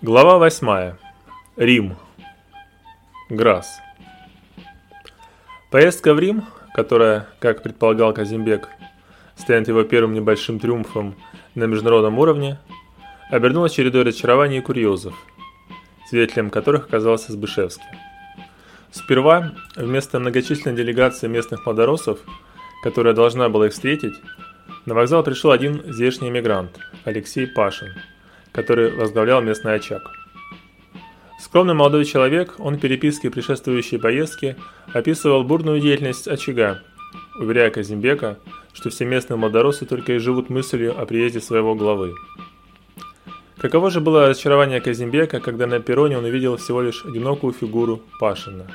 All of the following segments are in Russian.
Глава 8. Рим. Грасс. Поездка в Рим, которая, как предполагал Казимбек, станет его первым небольшим триумфом на международном уровне, обернулась чередой разочарований и курьезов, свидетелем которых оказался Сбышевский. Сперва, вместо многочисленной делегации местных младоросов, которая должна была их встретить, на вокзал пришел один здешний эмигрант, Алексей Пашин – который возглавлял местный очаг. Скромный молодой человек, он в переписке предшествующей поездки описывал бурную деятельность очага, уверяя Казимбека, что все местные молодоросы только и живут мыслью о приезде своего главы. Каково же было разочарование Казимбека, когда на перроне он увидел всего лишь одинокую фигуру Пашина.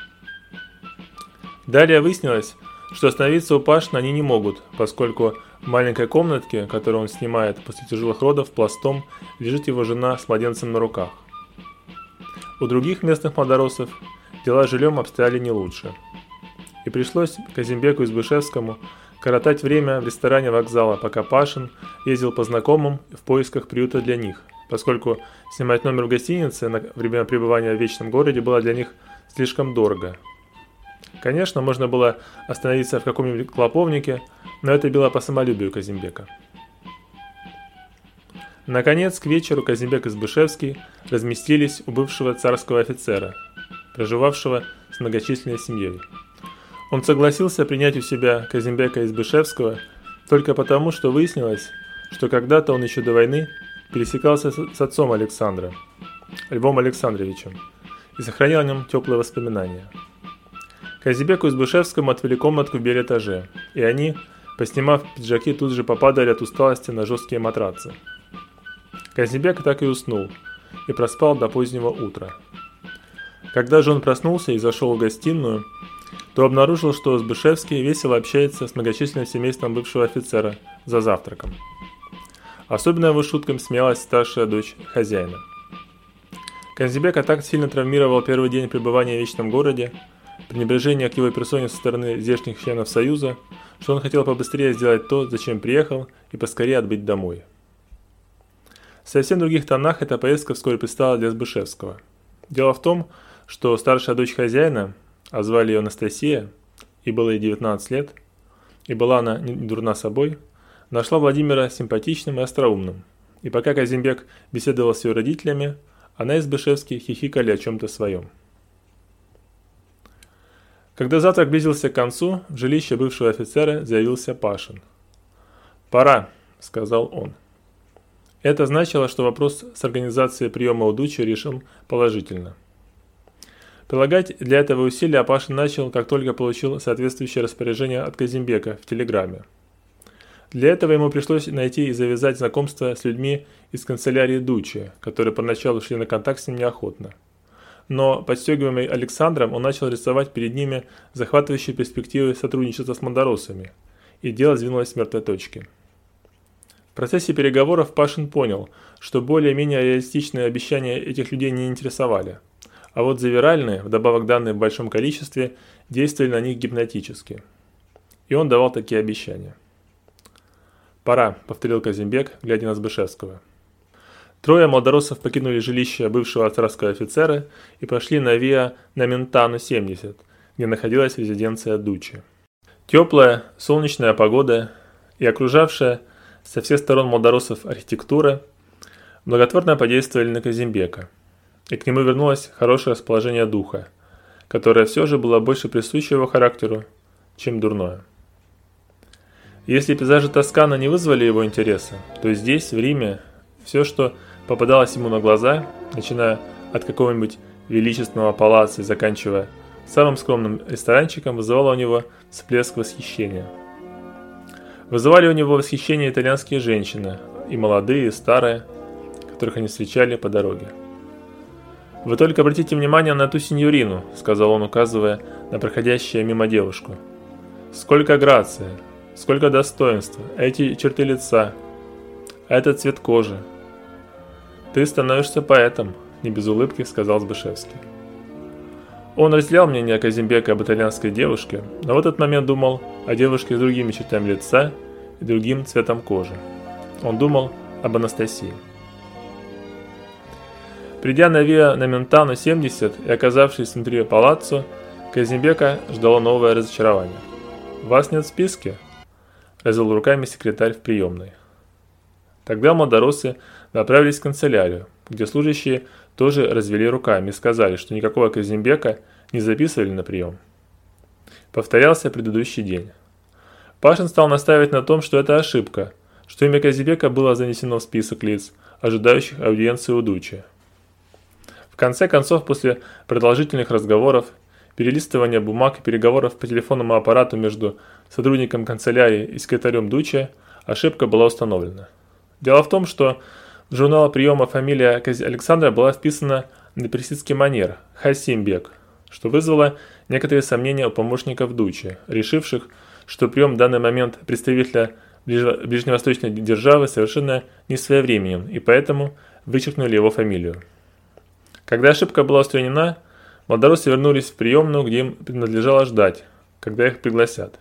Далее выяснилось, что остановиться у Пашина они не могут, поскольку в маленькой комнатке, которую он снимает после тяжелых родов, пластом лежит его жена с младенцем на руках. У других местных младоросов дела с жильем обстояли не лучше. И пришлось Казимбеку Избышевскому коротать время в ресторане вокзала, пока Пашин ездил по знакомым в поисках приюта для них, поскольку снимать номер в гостинице на время пребывания в Вечном городе было для них слишком дорого. Конечно, можно было остановиться в каком-нибудь клоповнике, но это било по самолюбию Казимбека. Наконец, к вечеру Казимбек и Збышевский разместились у бывшего царского офицера, проживавшего с многочисленной семьей. Он согласился принять у себя Казимбека Избышевского только потому, что выяснилось, что когда-то он еще до войны пересекался с отцом Александра, Львом Александровичем, и сохранил о нем теплые воспоминания. Казибеку Избышевскому отвели комнатку в белетаже, и они – Поснимав пиджаки, тут же попадали от усталости на жесткие матрацы. Казнебек так и уснул, и проспал до позднего утра. Когда же он проснулся и зашел в гостиную, то обнаружил, что Збышевский весело общается с многочисленным семейством бывшего офицера за завтраком. Особенно его шуткам смеялась старшая дочь хозяина. Канзибека так сильно травмировал первый день пребывания в Вечном городе, пренебрежение к его персоне со стороны здешних членов Союза, что он хотел побыстрее сделать то, зачем приехал, и поскорее отбыть домой. В совсем других тонах эта поездка вскоре предстала для Збышевского. Дело в том, что старшая дочь хозяина, а звали ее Анастасия, и было ей 19 лет, и была она не дурна собой, нашла Владимира симпатичным и остроумным. И пока Казимбек беседовал с ее родителями, она и Збышевский хихикали о чем-то своем. Когда завтрак близился к концу, в жилище бывшего офицера заявился Пашин. «Пора», — сказал он. Это значило, что вопрос с организацией приема у Дучи решен положительно. Прилагать для этого усилия Пашин начал, как только получил соответствующее распоряжение от Казимбека в телеграмме. Для этого ему пришлось найти и завязать знакомство с людьми из канцелярии Дучи, которые поначалу шли на контакт с ним неохотно но, подстегиваемый Александром, он начал рисовать перед ними захватывающие перспективы сотрудничества с мандоросами, и дело сдвинулось с мертвой точки. В процессе переговоров Пашин понял, что более-менее реалистичные обещания этих людей не интересовали, а вот завиральные, вдобавок данные в большом количестве, действовали на них гипнотически. И он давал такие обещания. «Пора», — повторил Казимбек, глядя на Сбышевского. Трое молодороссов покинули жилище бывшего царского офицера и пошли на Виа на Ментану 70, где находилась резиденция Дучи. Теплая, солнечная погода и окружавшая со всех сторон молдоросов архитектура благотворно подействовали на Казимбека, и к нему вернулось хорошее расположение духа, которое все же было больше присуще его характеру, чем дурное. Если пейзажи Тоскана не вызвали его интереса, то здесь, в Риме, все, что попадалось ему на глаза, начиная от какого-нибудь величественного палаца и заканчивая самым скромным ресторанчиком, вызывало у него всплеск восхищения. Вызывали у него восхищение итальянские женщины, и молодые, и старые, которых они встречали по дороге. «Вы только обратите внимание на ту сеньорину», — сказал он, указывая на проходящую мимо девушку. «Сколько грации, сколько достоинства, эти черты лица, этот цвет кожи, «Ты становишься поэтом», – не без улыбки сказал Збышевский. Он разделял мнение Казимбека об итальянской девушке, но в этот момент думал о девушке с другими чертами лица и другим цветом кожи. Он думал об Анастасии. Придя на Виа на Ментану 70 и оказавшись внутри палаццо, Казимбека ждало новое разочарование. «Вас нет в списке?» – развел руками секретарь в приемной. Тогда молодоросы направились в канцелярию, где служащие тоже развели руками и сказали, что никакого Казимбека не записывали на прием. Повторялся предыдущий день. Пашин стал настаивать на том, что это ошибка, что имя Казибека было занесено в список лиц, ожидающих аудиенции у Дучи. В конце концов, после продолжительных разговоров, перелистывания бумаг и переговоров по телефонному аппарату между сотрудником канцелярии и секретарем Дучи, ошибка была установлена. Дело в том, что в журнал приема фамилия Александра была вписана на персидский манер Хасимбек, что вызвало некоторые сомнения у помощников Дучи, решивших, что прием в данный момент представителя ближневосточной державы совершенно не своевременен, и поэтому вычеркнули его фамилию. Когда ошибка была устранена, молдоросы вернулись в приемную, где им принадлежало ждать, когда их пригласят.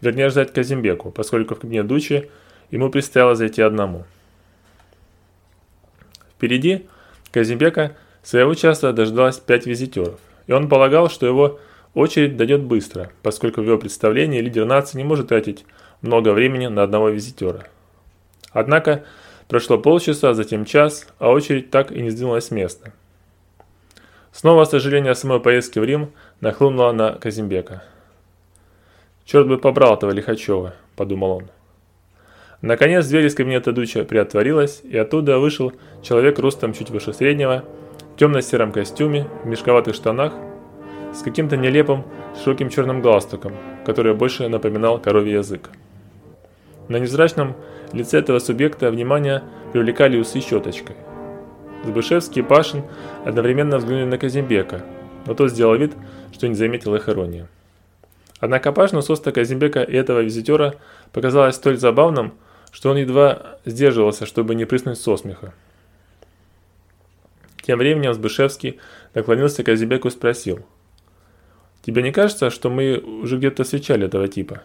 Вернее, ждать Казимбеку, поскольку в кабинет Дучи ему предстояло зайти одному. Впереди Казимбека своего часа дождалось пять визитеров, и он полагал, что его очередь дойдет быстро, поскольку в его представлении лидер нации не может тратить много времени на одного визитера. Однако прошло полчаса, затем час, а очередь так и не сдвинулась с места. Снова сожаление о самой поездке в Рим нахлынуло на Казимбека. «Черт бы побрал этого Лихачева», – подумал он. Наконец дверь из кабинета Дуча приотворилась, и оттуда вышел человек ростом чуть выше среднего, в темно-сером костюме, в мешковатых штанах, с каким-то нелепым широким черным галстуком, который больше напоминал коровий язык. На невзрачном лице этого субъекта внимание привлекали усы щеточкой. Збышевский и Пашин одновременно взглянули на Казимбека, но тот сделал вид, что не заметил их иронии. Однако Пашину соста Казимбека и этого визитера показалось столь забавным, что он едва сдерживался, чтобы не прыснуть со смеха. Тем временем Збышевский наклонился к Казимбеку и спросил. «Тебе не кажется, что мы уже где-то встречали этого типа?»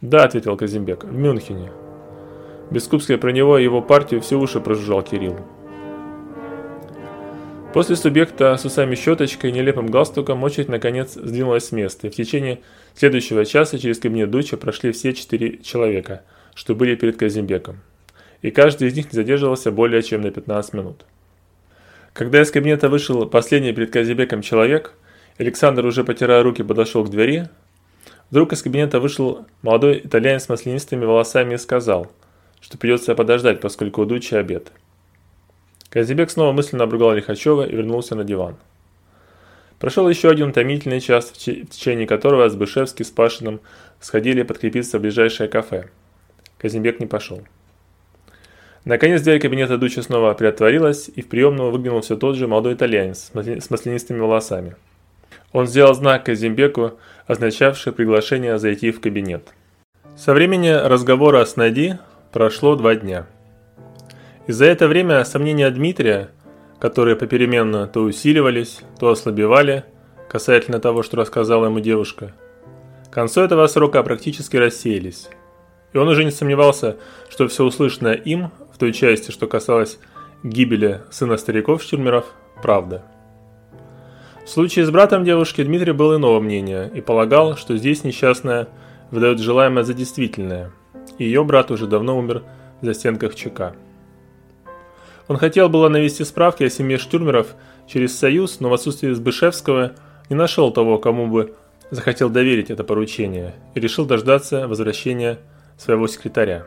«Да», — ответил Казимбек, — «в Мюнхене». Бескупский про него и его партию все уши прожужжал Кирилл. После субъекта с усами щеточкой и нелепым галстуком очередь наконец сдвинулась с места, и в течение следующего часа через кабинет Дуча прошли все четыре человека, что были перед Казимбеком. И каждый из них не задерживался более чем на 15 минут. Когда из кабинета вышел последний перед Казимбеком человек, Александр, уже потирая руки, подошел к двери, Вдруг из кабинета вышел молодой итальянец с маслянистыми волосами и сказал, что придется подождать, поскольку у обед. Казибек снова мысленно обругал Лихачева и вернулся на диван. Прошел еще один утомительный час, в течение которого Збышевский с Пашиным сходили подкрепиться в ближайшее кафе. Казимбек не пошел. Наконец дверь кабинета Дучи снова приотворилась, и в приемную выглянул все тот же молодой итальянец с маслянистыми волосами. Он сделал знак Казимбеку, означавший приглашение зайти в кабинет. Со времени разговора с Нади прошло два дня. И за это время сомнения Дмитрия, которые попеременно то усиливались, то ослабевали, касательно того, что рассказала ему девушка, к концу этого срока практически рассеялись. И он уже не сомневался, что все услышанное им, в той части, что касалось гибели сына стариков-штюрмеров, правда. В случае с братом девушки Дмитрий был иного мнения и полагал, что здесь несчастная выдает желаемое за действительное, и ее брат уже давно умер в стенках ЧК. Он хотел было навести справки о семье Штюрмеров через Союз, но в отсутствии Збышевского не нашел того, кому бы захотел доверить это поручение, и решил дождаться возвращения своего секретаря.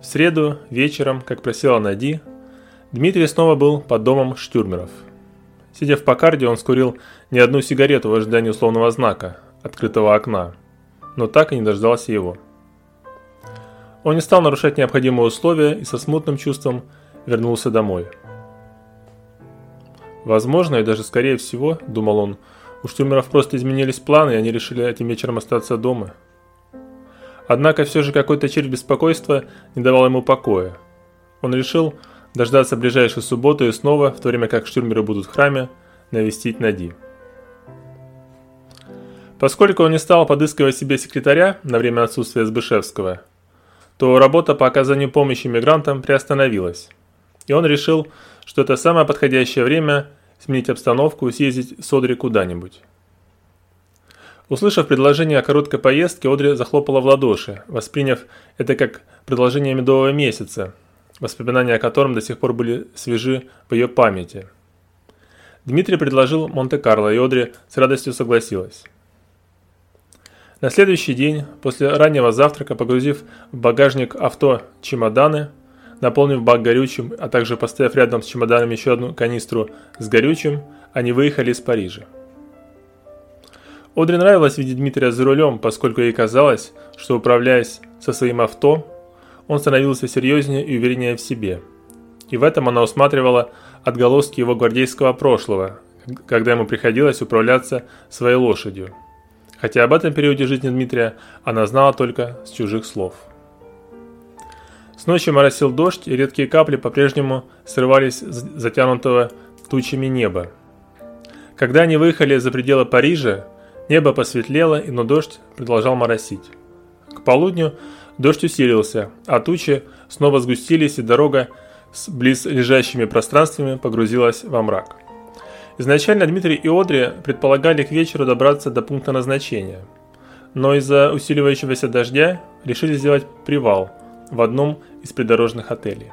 В среду вечером, как просила Нади, Дмитрий снова был под домом Штюрмеров – Сидя в Покарде, он скурил не одну сигарету в ожидании условного знака, открытого окна, но так и не дождался его. Он не стал нарушать необходимые условия и со смутным чувством вернулся домой. Возможно, и даже скорее всего, думал он, у Штюмеров просто изменились планы, и они решили этим вечером остаться дома. Однако все же какой-то червь беспокойства не давал ему покоя. Он решил, дождаться ближайшей субботы и снова, в то время как штурмеры будут в храме, навестить Нади. Поскольку он не стал подыскивать себе секретаря на время отсутствия Збышевского, то работа по оказанию помощи мигрантам приостановилась, И он решил, что это самое подходящее время сменить обстановку и съездить с Одри куда-нибудь. Услышав предложение о короткой поездке, Одри захлопала в ладоши, восприняв это как предложение медового месяца, воспоминания о котором до сих пор были свежи в ее памяти. Дмитрий предложил Монте-Карло, и Одри с радостью согласилась. На следующий день, после раннего завтрака, погрузив в багажник авто чемоданы, наполнив бак горючим, а также поставив рядом с чемоданами еще одну канистру с горючим, они выехали из Парижа. Одри нравилось видеть Дмитрия за рулем, поскольку ей казалось, что управляясь со своим авто, он становился серьезнее и увереннее в себе. И в этом она усматривала отголоски его гвардейского прошлого, когда ему приходилось управляться своей лошадью – хотя об этом периоде жизни Дмитрия она знала только с чужих слов. С ночи моросил дождь, и редкие капли по-прежнему срывались с затянутого тучами неба. Когда они выехали за пределы Парижа, небо посветлело, но дождь продолжал моросить. К полудню дождь усилился, а тучи снова сгустились, и дорога с близлежащими пространствами погрузилась во мрак. Изначально Дмитрий и Одри предполагали к вечеру добраться до пункта назначения, но из-за усиливающегося дождя решили сделать привал в одном из придорожных отелей.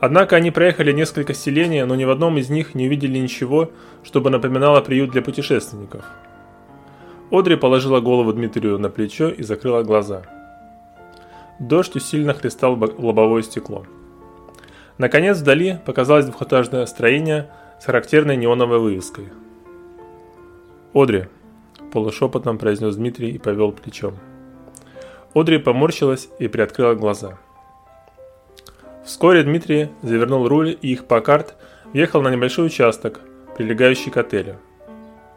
Однако они проехали несколько селений, но ни в одном из них не увидели ничего, чтобы напоминало приют для путешественников. Одри положила голову Дмитрию на плечо и закрыла глаза. Дождь усиленно хлестал лобовое стекло. Наконец вдали показалось двухэтажное строение – с характерной неоновой вывеской. «Одри», – полушепотом произнес Дмитрий и повел плечом. Одри поморщилась и приоткрыла глаза. Вскоре Дмитрий завернул руль и их Паккарт въехал на небольшой участок, прилегающий к отелю.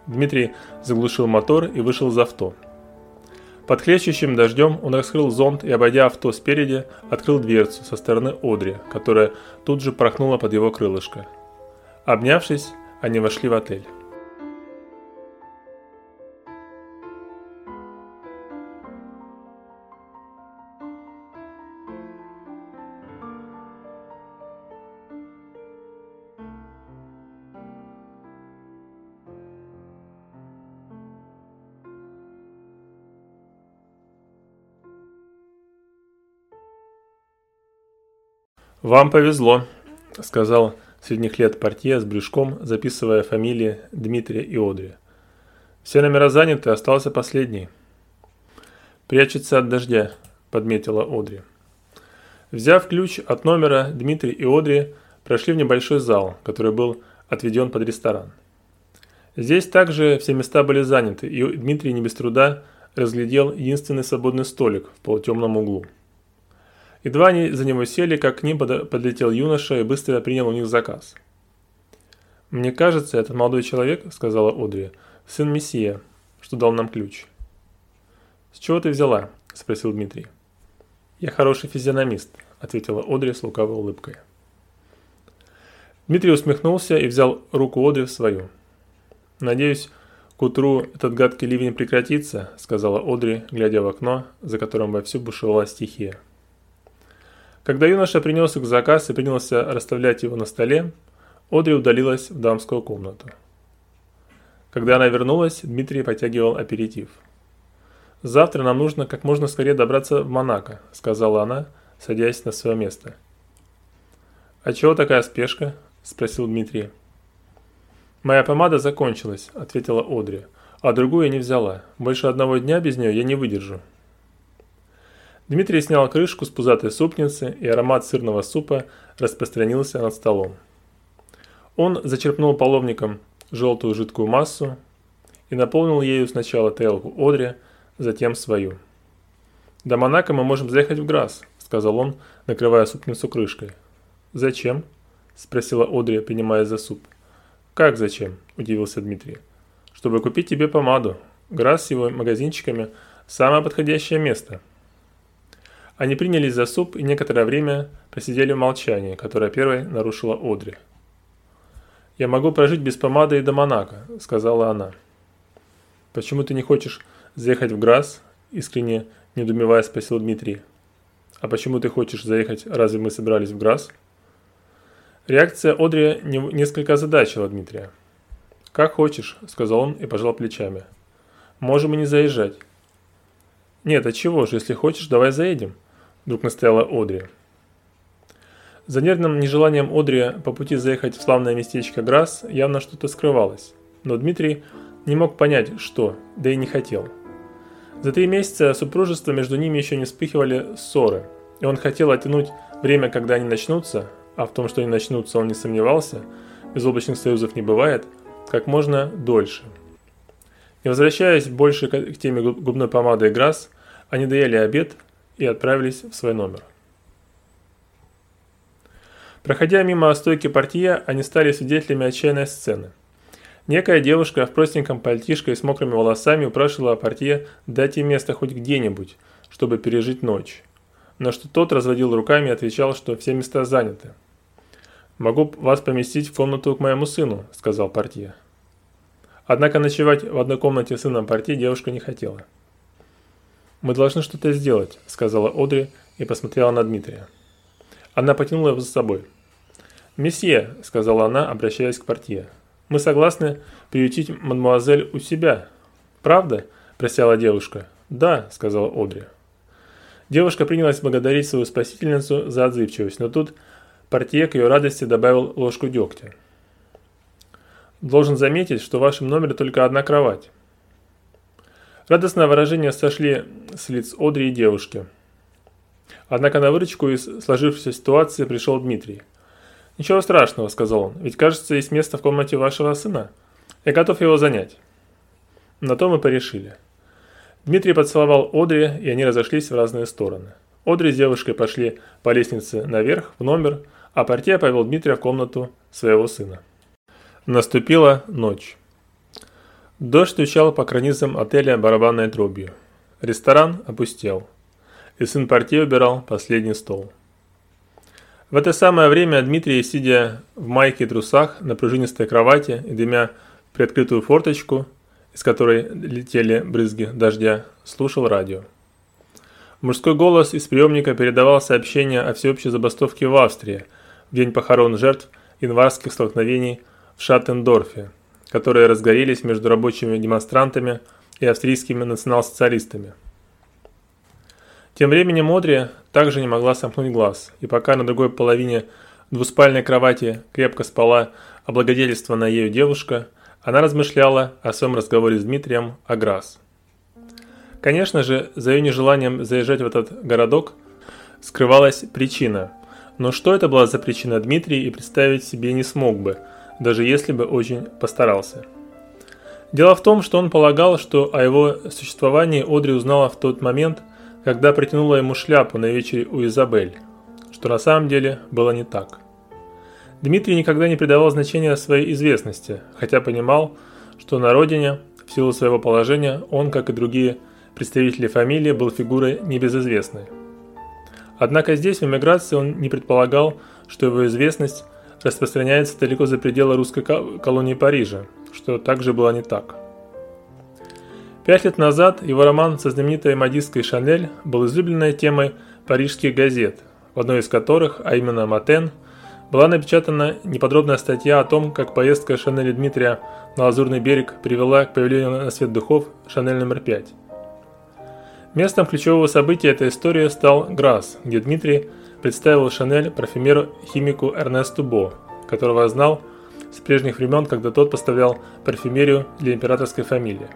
Дмитрий заглушил мотор и вышел из авто. Под хлещущим дождем он раскрыл зонт и, обойдя авто спереди, открыл дверцу со стороны Одри, которая тут же прохнула под его крылышко. Обнявшись, они вошли в отель. «Вам повезло», — сказал средних лет портье с брюшком, записывая фамилии Дмитрия и Одри. «Все номера заняты, остался последний». «Прячется от дождя», – подметила Одри. Взяв ключ от номера, Дмитрий и Одри прошли в небольшой зал, который был отведен под ресторан. Здесь также все места были заняты, и Дмитрий не без труда разглядел единственный свободный столик в полутемном углу. Едва они за него сели, как к ним подлетел юноша и быстро принял у них заказ. «Мне кажется, этот молодой человек, — сказала Одри, — сын Мессия, что дал нам ключ». «С чего ты взяла?» — спросил Дмитрий. «Я хороший физиономист», — ответила Одри с лукавой улыбкой. Дмитрий усмехнулся и взял руку Одри в свою. «Надеюсь, к утру этот гадкий ливень прекратится», — сказала Одри, глядя в окно, за которым вовсю бушевала стихия. Когда юноша принес их заказ и принялся расставлять его на столе, Одри удалилась в дамскую комнату. Когда она вернулась, Дмитрий потягивал аперитив. «Завтра нам нужно как можно скорее добраться в Монако», — сказала она, садясь на свое место. «А чего такая спешка?» — спросил Дмитрий. «Моя помада закончилась», — ответила Одри, — «а другую я не взяла. Больше одного дня без нее я не выдержу». Дмитрий снял крышку с пузатой супницы, и аромат сырного супа распространился над столом. Он зачерпнул половником желтую жидкую массу и наполнил ею сначала тарелку Одри, затем свою. «До Монако мы можем заехать в Грасс», — сказал он, накрывая супницу крышкой. «Зачем?» — спросила Одри, принимая за суп. «Как зачем?» – удивился Дмитрий. «Чтобы купить тебе помаду. Грасс с его магазинчиками – самое подходящее место». Они принялись за суп и некоторое время посидели в молчании, которое первой нарушила Одри. «Я могу прожить без помады и до Монако», — сказала она. «Почему ты не хочешь заехать в Грасс?» — искренне недумевая спросил Дмитрий. «А почему ты хочешь заехать, разве мы собирались в Грасс?» Реакция Одри несколько озадачила Дмитрия. «Как хочешь», – сказал он и пожал плечами. «Можем и не заезжать». «Нет, а чего же, если хочешь, давай заедем», – вдруг настояла Одри. За нервным нежеланием Одри по пути заехать в славное местечко Грасс явно что-то скрывалось, но Дмитрий не мог понять, что, да и не хотел. За три месяца супружества между ними еще не вспыхивали ссоры, и он хотел оттянуть время, когда они начнутся, а в том, что они начнутся, он не сомневался, безоблачных союзов не бывает, как можно дольше. Не возвращаясь больше к теме губной помады и Грасс, они доели обед и отправились в свой номер. Проходя мимо стойки портье, они стали свидетелями отчаянной сцены. Некая девушка в простеньком пальтишке и с мокрыми волосами упрашивала портье дать ей место хоть где-нибудь, чтобы пережить ночь. На что тот разводил руками и отвечал, что все места заняты. «Могу вас поместить в комнату к моему сыну», – сказал портье. Однако ночевать в одной комнате с сыном портье девушка не хотела. «Мы должны что-то сделать», – сказала Одри и посмотрела на Дмитрия. Она потянула его за собой. «Месье», – сказала она, обращаясь к портье, – «мы согласны приютить мадмуазель у себя». «Правда?» – просяла девушка. «Да», – сказала Одри. Девушка принялась благодарить свою спасительницу за отзывчивость, но тут портье к ее радости добавил ложку дегтя. «Должен заметить, что в вашем номере только одна кровать». Радостное выражение сошли с лиц Одри и девушки – Однако на выручку из сложившейся ситуации пришел Дмитрий. «Ничего страшного», – сказал он, – «ведь кажется, есть место в комнате вашего сына. Я готов его занять». На то мы порешили. Дмитрий поцеловал Одри, и они разошлись в разные стороны. Одри с девушкой пошли по лестнице наверх, в номер, а портье повел Дмитрия в комнату своего сына. Наступила ночь. Дождь стучал по карнизам отеля барабанной дробью. Ресторан опустел и сын партии убирал последний стол. В это самое время Дмитрий, сидя в майке и трусах на пружинистой кровати и дымя приоткрытую форточку, из которой летели брызги дождя, слушал радио. Мужской голос из приемника передавал сообщение о всеобщей забастовке в Австрии в день похорон жертв январских столкновений в Шаттендорфе, которые разгорелись между рабочими демонстрантами и австрийскими национал-социалистами. Тем временем Модри также не могла сомкнуть глаз, и пока на другой половине двуспальной кровати крепко спала облагодетельствованная ею девушка, она размышляла о своем разговоре с Дмитрием о Грасс. Конечно же, за ее нежеланием заезжать в этот городок скрывалась причина. Но что это была за причина Дмитрий и представить себе не смог бы, даже если бы очень постарался. Дело в том, что он полагал, что о его существовании Одри узнала в тот момент, когда протянула ему шляпу на вечере у Изабель, что на самом деле было не так. Дмитрий никогда не придавал значения своей известности, хотя понимал, что на родине, в силу своего положения, он, как и другие представители фамилии, был фигурой небезызвестной. Однако здесь, в эмиграции, он не предполагал, что его известность распространяется далеко за пределы русской колонии Парижа, что также было не так. Пять лет назад его роман со знаменитой модисткой Шанель был излюбленной темой парижских газет, в одной из которых, а именно «Матен», была напечатана неподробная статья о том, как поездка Шанель Дмитрия на Лазурный берег привела к появлению на свет духов Шанель номер 5. Местом ключевого события этой истории стал Грасс, где Дмитрий представил Шанель парфюмеру-химику Эрнесту Бо, которого знал с прежних времен, когда тот поставлял парфюмерию для императорской фамилии.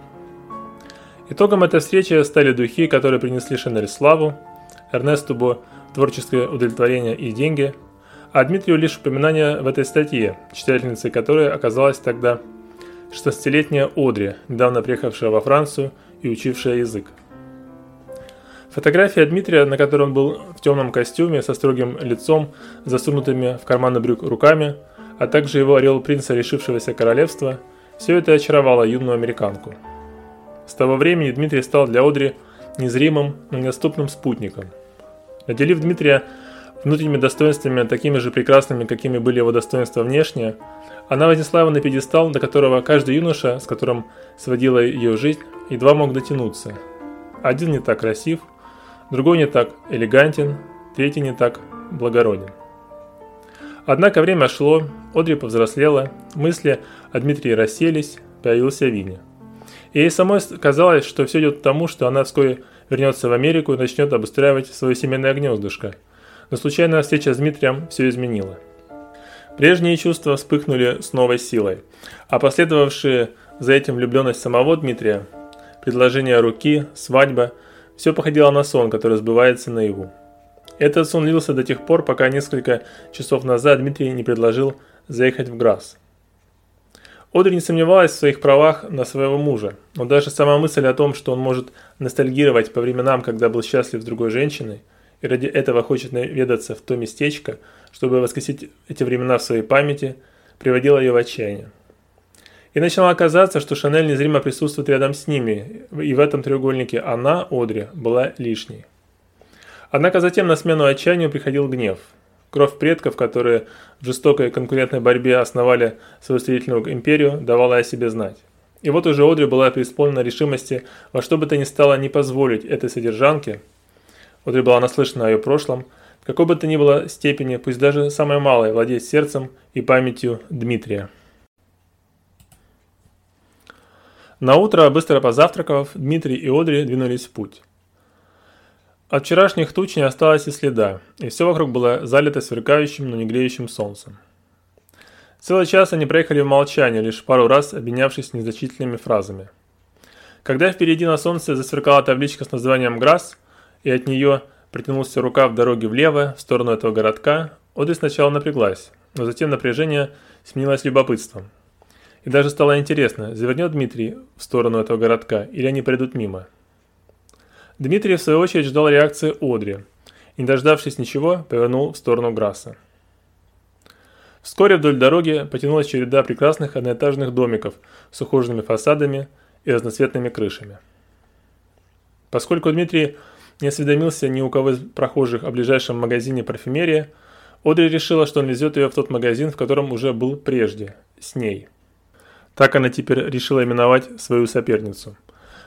Итогом этой встречи стали духи, которые принесли Шанель славу, Эрнесту Бо творческое удовлетворение и деньги, а Дмитрию лишь упоминание в этой статье, читательницей которой оказалась тогда 16-летняя Одри, недавно приехавшая во Францию и учившая язык. Фотография Дмитрия, на которой он был в темном костюме со строгим лицом, засунутыми в карманы брюк руками, а также его орел принца решившегося королевства, все это очаровало юную американку. С того времени Дмитрий стал для Одри незримым, но недоступным спутником. Наделив Дмитрия внутренними достоинствами, такими же прекрасными, какими были его достоинства внешние, она вознесла его на пьедестал, до которого каждый юноша, с которым сводила ее жизнь, едва мог дотянуться. Один не так красив, другой не так элегантен, третий не так благороден. Однако время шло, Одри повзрослела, мысли о Дмитрии расселись, появился Виня. И ей самой казалось, что все идет к тому, что она вскоре вернется в Америку и начнет обустраивать свое семейное гнездышко. Но случайная встреча с Дмитрием все изменила. Прежние чувства вспыхнули с новой силой, а последовавшие за этим влюбленность самого Дмитрия, предложение руки, свадьба – все походило на сон, который сбывается наяву. Этот сон длился до тех пор, пока несколько часов назад Дмитрий не предложил заехать в Грасс. Одри не сомневалась в своих правах на своего мужа, но даже сама мысль о том, что он может ностальгировать по временам, когда был счастлив с другой женщиной, и ради этого хочет наведаться в то местечко, чтобы воскресить эти времена в своей памяти, приводила ее в отчаяние. И начало казаться, что Шанель незримо присутствует рядом с ними, и в этом треугольнике она, Одри, была лишней. Однако затем на смену отчаянию приходил гнев. Кровь предков, которые в жестокой конкурентной борьбе основали свою строительную империю, давала о себе знать. И вот уже Одри была преисполнена решимости во что бы то ни стало не позволить этой содержанке, Одри была наслышана о ее прошлом, в какой бы то ни было степени, пусть даже самой малой, владеть сердцем и памятью Дмитрия. На утро, быстро позавтракав, Дмитрий и Одри двинулись в путь. От вчерашних туч не осталось и следа, и все вокруг было залито сверкающим, но не греющим солнцем. Целый час они проехали в молчании, лишь пару раз обменявшись незначительными фразами. Когда впереди на солнце засверкала табличка с названием «Грасс», и от нее притянулся рука в дороге влево, в сторону этого городка, Одри сначала напряглась, но затем напряжение сменилось любопытством – и даже стало интересно, завернет Дмитрий в сторону этого городка или они пройдут мимо. Дмитрий в свою очередь ждал реакции Одри и, не дождавшись ничего, повернул в сторону Грасса. Вскоре вдоль дороги потянулась череда прекрасных одноэтажных домиков с ухоженными фасадами и разноцветными крышами. Поскольку Дмитрий не осведомился ни у кого из прохожих о ближайшем магазине парфюмерии, Одри решила, что он везет ее в тот магазин, в котором уже был прежде, с ней – так она теперь решила именовать свою соперницу.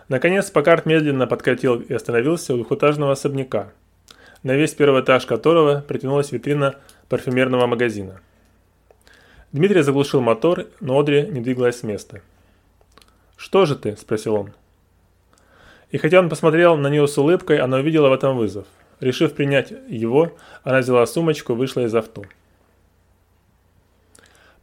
Наконец Пакарт медленно подкатил и остановился у двухэтажного особняка, на весь первый этаж которого притянулась витрина парфюмерного магазина. Дмитрий заглушил мотор, но Одри не двигалась с места. «Что же ты?» – спросил он. И хотя он посмотрел на нее с улыбкой, она увидела в этом вызов. Решив принять его, она взяла сумочку и вышла из авто.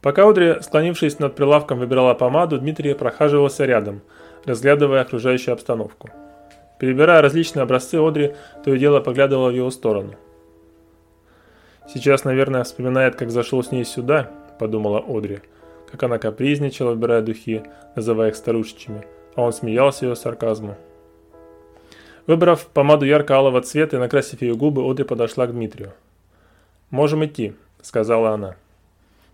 Пока Одри, склонившись над прилавком, выбирала помаду, Дмитрий прохаживался рядом, разглядывая окружающую обстановку. Перебирая различные образцы, Одри то и дело поглядывала в его сторону. «Сейчас, наверное, вспоминает, как зашел с ней сюда», – подумала Одри, как она капризничала, выбирая духи, называя их старушечьими, а он смеялся ее сарказму. Выбрав помаду ярко-алого цвета и накрасив ее губы, Одри подошла к Дмитрию. «Можем идти», – сказала она.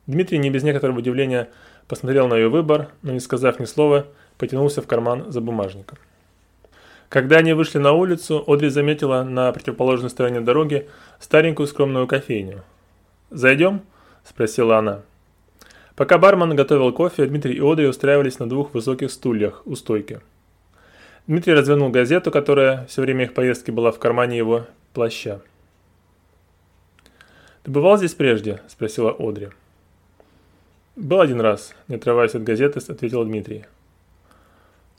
Дмитрий не без некоторого удивления посмотрел на ее выбор, но не сказав ни слова, потянулся в карман за бумажником. Когда они вышли на улицу, Одри заметила на противоположной стороне дороги старенькую скромную кофейню. «Зайдем?» – спросила она. Пока бармен готовил кофе, Дмитрий и Одри устраивались на двух высоких стульях у стойки. Дмитрий развернул газету, которая все время их поездки была в кармане его плаща. «Ты бывал здесь прежде?» – спросила Одри. «Был один раз», – не отрываясь от газеты, ответил Дмитрий.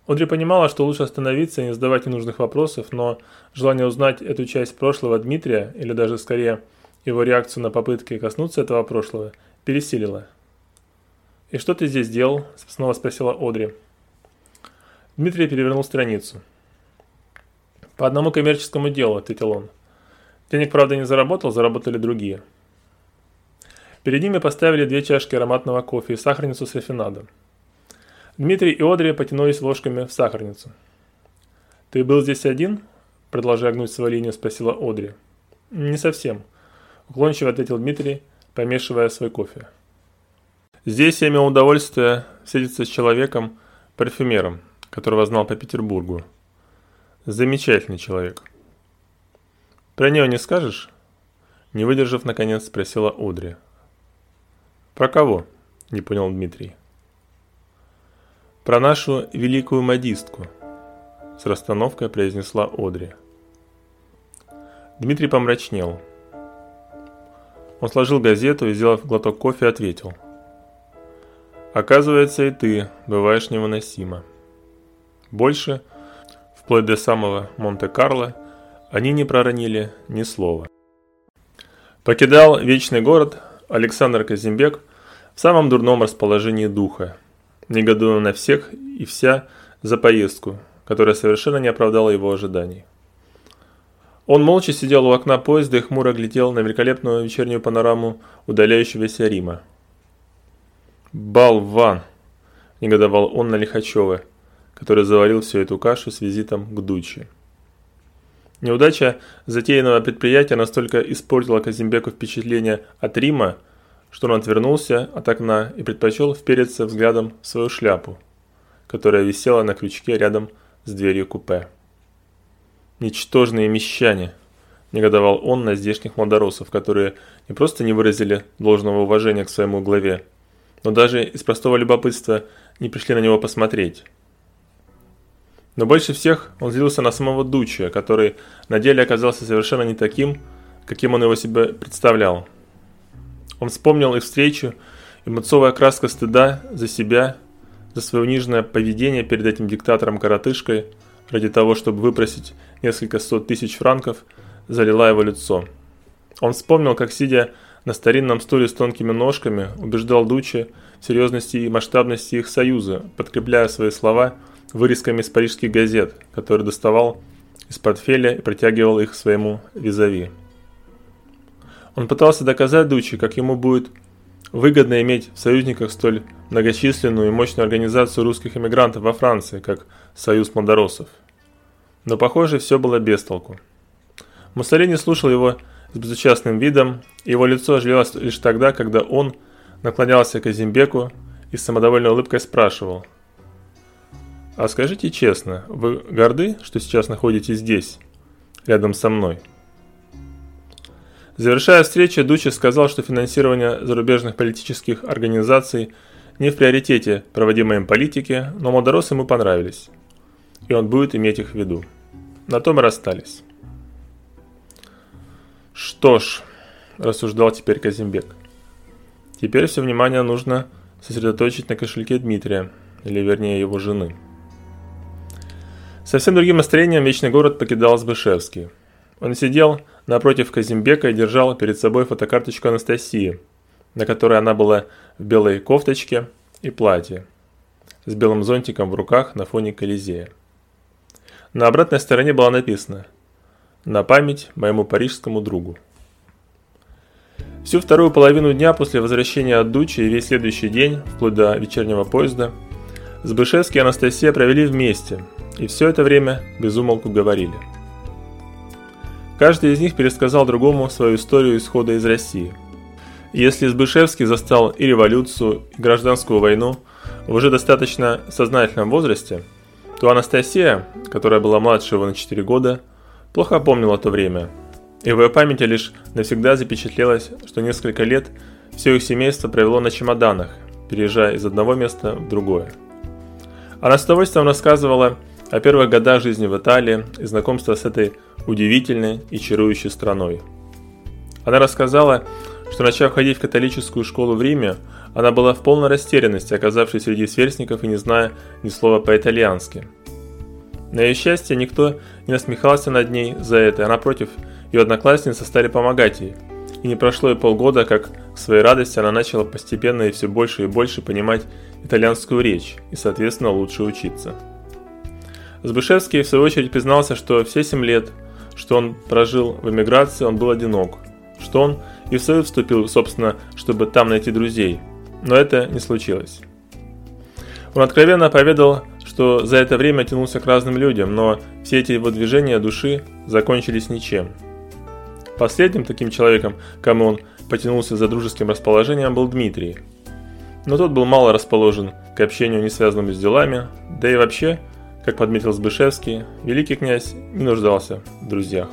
Одри понимала, что лучше остановиться и не задавать ненужных вопросов, но желание узнать эту часть прошлого Дмитрия, или даже скорее его реакцию на попытки коснуться этого прошлого, пересилило. «И что ты здесь делал?» – снова спросила Одри. Дмитрий перевернул страницу. «По одному коммерческому делу», – ответил он. «Денег, правда, не заработал, заработали другие». Перед ними поставили две чашки ароматного кофе и сахарницу с рафинадом. Дмитрий и Одри потянулись ложками в сахарницу. «Ты был здесь один?» – продолжая гнуть свою линию, спросила Одри. «Не совсем», – уклончиво ответил Дмитрий, помешивая свой кофе. «Здесь я имел удовольствие встретиться с человеком, парфюмером, которого знал по Петербургу. Замечательный человек». «Про нее не скажешь?» Не выдержав, наконец, спросила Одри. «Про кого?» – не понял Дмитрий. «Про нашу великую модистку», – с расстановкой произнесла Одри. Дмитрий помрачнел. Он сложил газету и, сделав глоток кофе, ответил. «Оказывается, и ты бываешь невыносимо». Больше, вплоть до самого Монте-Карло, они не проронили ни слова. Покидал вечный город Александр Казимбек в самом дурном расположении духа, негодуя на всех и вся за поездку, которая совершенно не оправдала его ожиданий. Он молча сидел у окна поезда и хмуро глядел на великолепную вечернюю панораму удаляющегося Рима. «Болван!» – негодовал он на Лихачева, который заварил всю эту кашу с визитом к Дуче. Неудача затеянного предприятия настолько испортила Казимбеку впечатление от Рима, что он отвернулся от окна и предпочел впереться взглядом в свою шляпу, которая висела на крючке рядом с дверью купе. Ничтожные мещане, негодовал он на здешних молдоросов, которые не просто не выразили должного уважения к своему главе, но даже из простого любопытства не пришли на него посмотреть. Но больше всех он злился на самого Дуччи, который на деле оказался совершенно не таким, каким он его себе представлял. Он вспомнил их встречу, и мацовая краска стыда за себя, за свое униженное поведение перед этим диктатором-коротышкой – ради того, чтобы выпросить несколько сот тысяч франков, залила его лицо. Он вспомнил, как, сидя на старинном стуле с тонкими ножками, убеждал Дучи в серьезности и масштабности их союза, подкрепляя свои слова вырезками из парижских газет, которые доставал из портфеля и протягивал их своему визави. Он пытался доказать Дучи, как ему будет выгодно иметь в союзниках столь многочисленную и мощную организацию русских эмигрантов во Франции, как Союз Мандоросов. Но, похоже, все было без толку. Муссолини слушал его с безучастным видом, и его лицо оживилось лишь тогда, когда он наклонялся к Азимбеку и с самодовольной улыбкой спрашивал. «А скажите честно, вы горды, что сейчас находитесь здесь, рядом со мной?» Завершая встречу, Дучи сказал, что финансирование зарубежных политических организаций не в приоритете проводимой им политики, но Модорос ему понравились и он будет иметь их в виду. На том и расстались. Что ж, рассуждал теперь Казимбек. Теперь все внимание нужно сосредоточить на кошельке Дмитрия, или вернее его жены. Совсем другим настроением Вечный город покидал Сбышевский. Он сидел напротив Казимбека и держал перед собой фотокарточку Анастасии, на которой она была в белой кофточке и платье, с белым зонтиком в руках на фоне Колизея. На обратной стороне было написано «На память моему парижскому другу». Всю вторую половину дня после возвращения от Дучи и весь следующий день, вплоть до вечернего поезда, Сбышевский и Анастасия провели вместе, и все это время безумолку говорили. Каждый из них пересказал другому свою историю исхода из России. если Сбышевский застал и революцию, и гражданскую войну в уже достаточно сознательном возрасте – то Анастасия, которая была младше его на 4 года, плохо помнила то время. И в ее памяти лишь навсегда запечатлелось, что несколько лет все их семейство провело на чемоданах, переезжая из одного места в другое. Она с удовольствием рассказывала о первых годах жизни в Италии и знакомства с этой удивительной и чарующей страной. Она рассказала, что начав ходить в католическую школу в Риме, она была в полной растерянности, оказавшись среди сверстников и не зная ни слова по-итальянски. На ее счастье, никто не насмехался над ней за это, а напротив, ее одноклассницы стали помогать ей. И не прошло и полгода, как к своей радости она начала постепенно и все больше и больше понимать итальянскую речь и, соответственно, лучше учиться. Збышевский, в свою очередь, признался, что все семь лет, что он прожил в эмиграции, он был одинок, что он и в Союз вступил, собственно, чтобы там найти друзей – но это не случилось. Он откровенно поведал, что за это время тянулся к разным людям, но все эти его движения души закончились ничем. Последним таким человеком, кому он потянулся за дружеским расположением, был Дмитрий. Но тот был мало расположен к общению, не связанному с делами, да и вообще, как подметил Сбышевский, великий князь не нуждался в друзьях.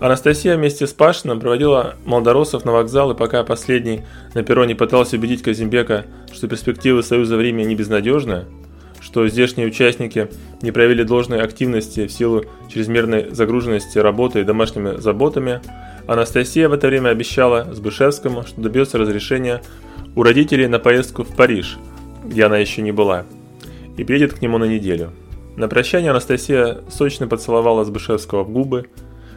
Анастасия вместе с Пашиным проводила молдоросов на вокзал, и пока последний на перроне пытался убедить Казимбека, что перспективы Союза в Риме не безнадежны, что здешние участники не проявили должной активности в силу чрезмерной загруженности работой и домашними заботами, Анастасия в это время обещала Сбышевскому, что добьется разрешения у родителей на поездку в Париж, где она еще не была, и приедет к нему на неделю. На прощание Анастасия сочно поцеловала Сбышевского в губы,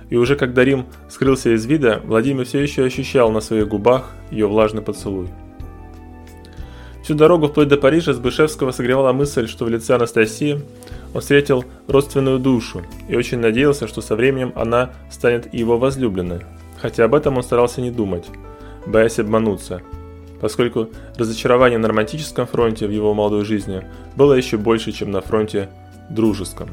и уже когда Рим скрылся из вида, Владимир все еще ощущал на своих губах ее влажный поцелуй. Всю дорогу вплоть до Парижа Сбышевского согревала мысль, что в лице Анастасии он встретил родственную душу и очень надеялся, что со временем она станет его возлюбленной, хотя об этом он старался не думать, боясь обмануться, поскольку разочарование на романтическом фронте в его молодой жизни было еще больше, чем на фронте дружеском.